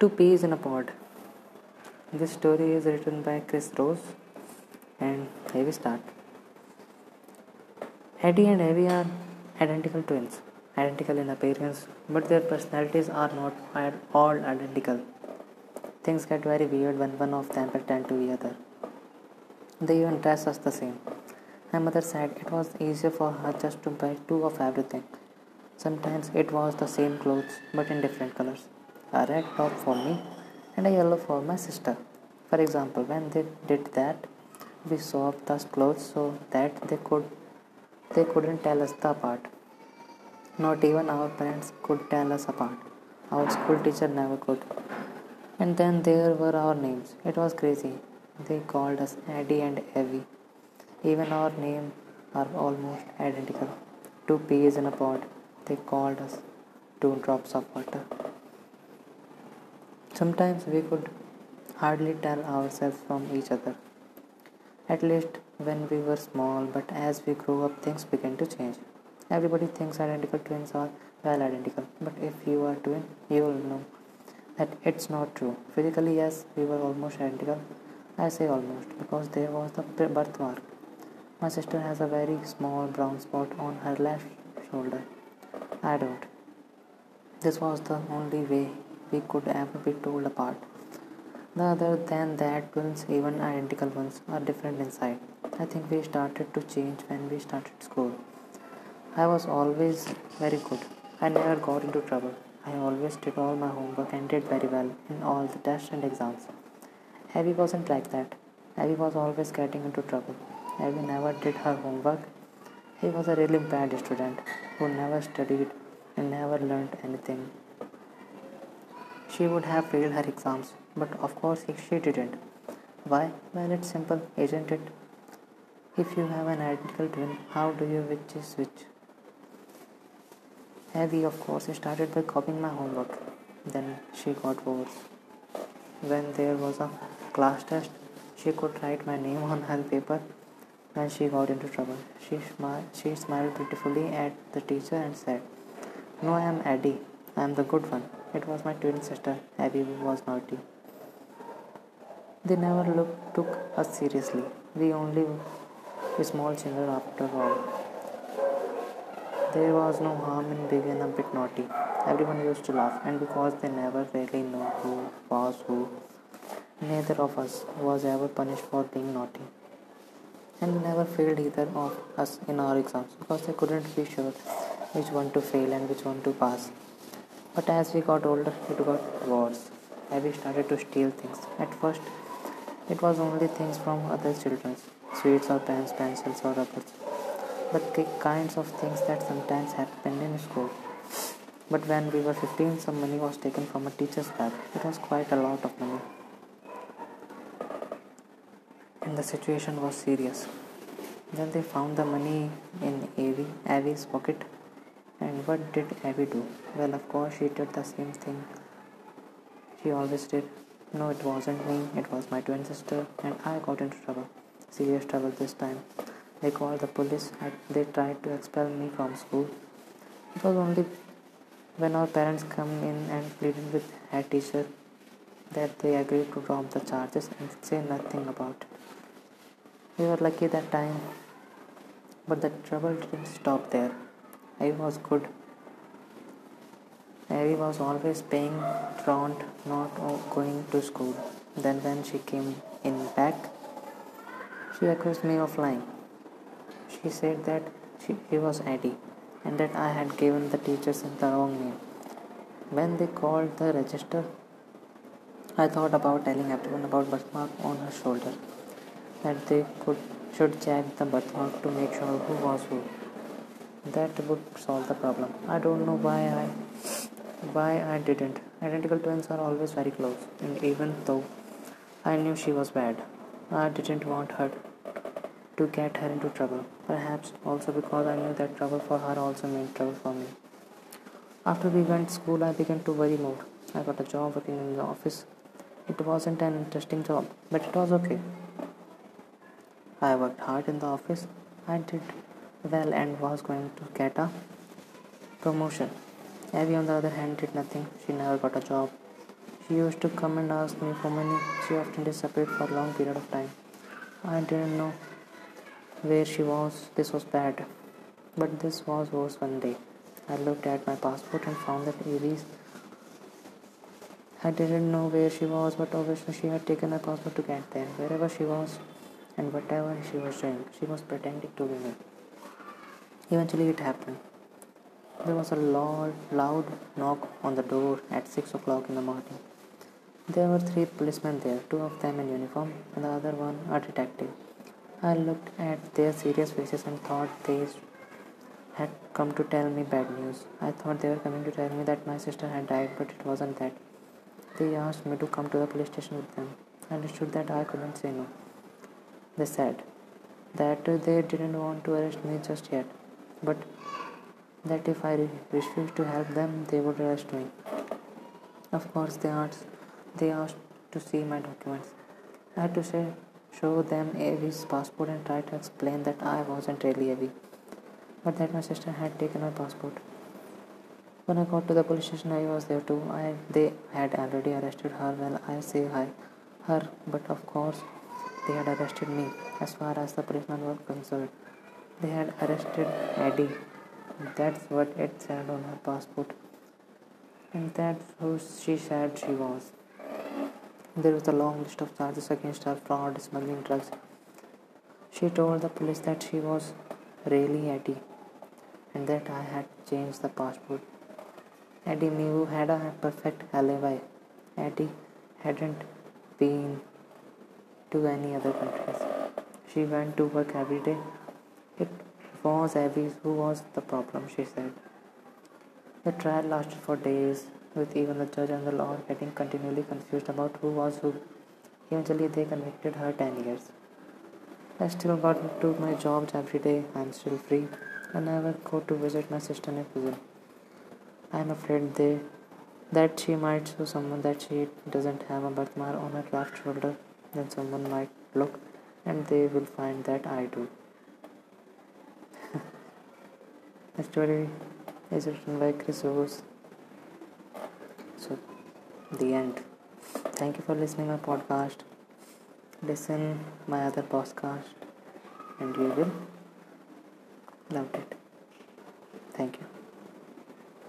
Two peas in a pod. This story is written by Chris Rose, and here we start. Eddie and Evie are identical twins, identical in appearance, but their personalities are not at all identical. Things get very weird when one of them pretend to be the other. They even dress us the same. My mother said it was easier for her just to buy two of everything. Sometimes it was the same clothes but in different colors. A red top for me and a yellow for my sister. For example, when they did that, we swapped the clothes so that they could they couldn't tell us apart. Not even our parents could tell us apart. Our school teacher never could. And then there were our names. It was crazy. They called us Eddie and Evie. Even our names are almost identical. Two peas in a pod. They called us two drops of water. Sometimes we could hardly tell ourselves from each other. At least when we were small, but as we grew up, things began to change. Everybody thinks identical twins are well identical, but if you are twin, you will know that it's not true. Physically, yes, we were almost identical. I say almost because there was the birthmark. My sister has a very small brown spot on her left shoulder. I don't. This was the only way we could ever be told apart. The other than that, twins, even identical ones, are different inside. I think we started to change when we started school. I was always very good. I never got into trouble. I always did all my homework and did very well in all the tests and exams. Evie wasn't like that. Evie was always getting into trouble. Evie never did her homework. He was a really bad student who never studied and never learned anything. She would have failed her exams, but of course she didn't. Why? Well, it's simple, isn't it? If you have an identical twin, how do you which is which? Evie, of course, started by copying my homework. Then she got worse. When there was a class test, she could write my name on her paper when she got into trouble. She, smi- she smiled beautifully at the teacher and said, No, I am Eddie. I am the good one. It was my twin sister, Abby, who was naughty. They never look, took us seriously. We only were small children after all. There was no harm in being a bit naughty. Everyone used to laugh, and because they never really knew who was who, neither of us was ever punished for being naughty. And never failed either of us in our exams because they couldn't be sure which one to fail and which one to pass. But as we got older, it got worse. Abby started to steal things. At first, it was only things from other children, sweets or pens, pencils or rubbers, but the kinds of things that sometimes happened in school. But when we were 15, some money was taken from a teacher's bag. It was quite a lot of money. And the situation was serious. Then they found the money in Abby, Abby's pocket and what did Abby do? Well, of course, she did the same thing she always did. No, it wasn't me, it was my twin sister, and I got into trouble. Serious trouble this time. They called the police they tried to expel me from school. It was only when our parents come in and pleaded with head teacher that they agreed to drop the charges and say nothing about. It. We were lucky that time, but the trouble didn't stop there. I was good. Mary was always paying rent, not going to school. Then, when she came in back, she accused me of lying. She said that she, he was Eddie and that I had given the teachers the wrong name. When they called the register, I thought about telling everyone about the birthmark on her shoulder, that they could should check the birthmark to make sure who was who that would solve the problem. I don't know why i why i didn't. Identical twins are always very close and even though i knew she was bad i didn't want her to get her into trouble. Perhaps also because i knew that trouble for her also meant trouble for me. After we went to school i began to worry more. I got a job working in the office. It wasn't an interesting job but it was okay. I worked hard in the office. I did well and was going to get a promotion. Abby, on the other hand, did nothing. She never got a job. She used to come and ask me for money. She often disappeared for a long period of time. I didn't know where she was. This was bad. But this was worse one day. I looked at my passport and found that Aries. I didn't know where she was, but obviously she had taken my passport to get there. Wherever she was and whatever she was doing, she was pretending to be me. Eventually, it happened. There was a loud, loud knock on the door at 6 o'clock in the morning. There were three policemen there, two of them in uniform, and the other one a detective. I looked at their serious faces and thought they had come to tell me bad news. I thought they were coming to tell me that my sister had died, but it wasn't that. They asked me to come to the police station with them. I understood that I couldn't say no. They said that they didn't want to arrest me just yet, but that if I refused to help them, they would arrest me. Of course, they asked, they asked to see my documents. I had to say, show them Evie's passport and try to explain that I wasn't really Evie, but that my sister had taken my passport. When I got to the police station, I was there too. I they had already arrested her. Well, I say hi, her, but of course, they had arrested me. As far as the policemen were concerned, they had arrested Eddie that's what it said on her passport. And that's who she said she was. There was a long list of charges against her fraud, smuggling drugs. She told the police that she was really Eddie and that I had changed the passport. Eddie Miu had a perfect alibi. Eddie hadn't been to any other countries. She went to work every day. It was Abby's who was the problem, she said. The trial lasted for days, with even the judge and the law getting continually confused about who was who. Eventually, they convicted her 10 years. I still got to my jobs every day. I'm still free. I never go to visit my sister in prison. I'm afraid they that she might show someone that she doesn't have a birthmark on her left shoulder. Then someone might look and they will find that I do. The story is written by Chris Rose. So, the end. Thank you for listening my podcast. Listen my other podcast, and you will love it. Thank you.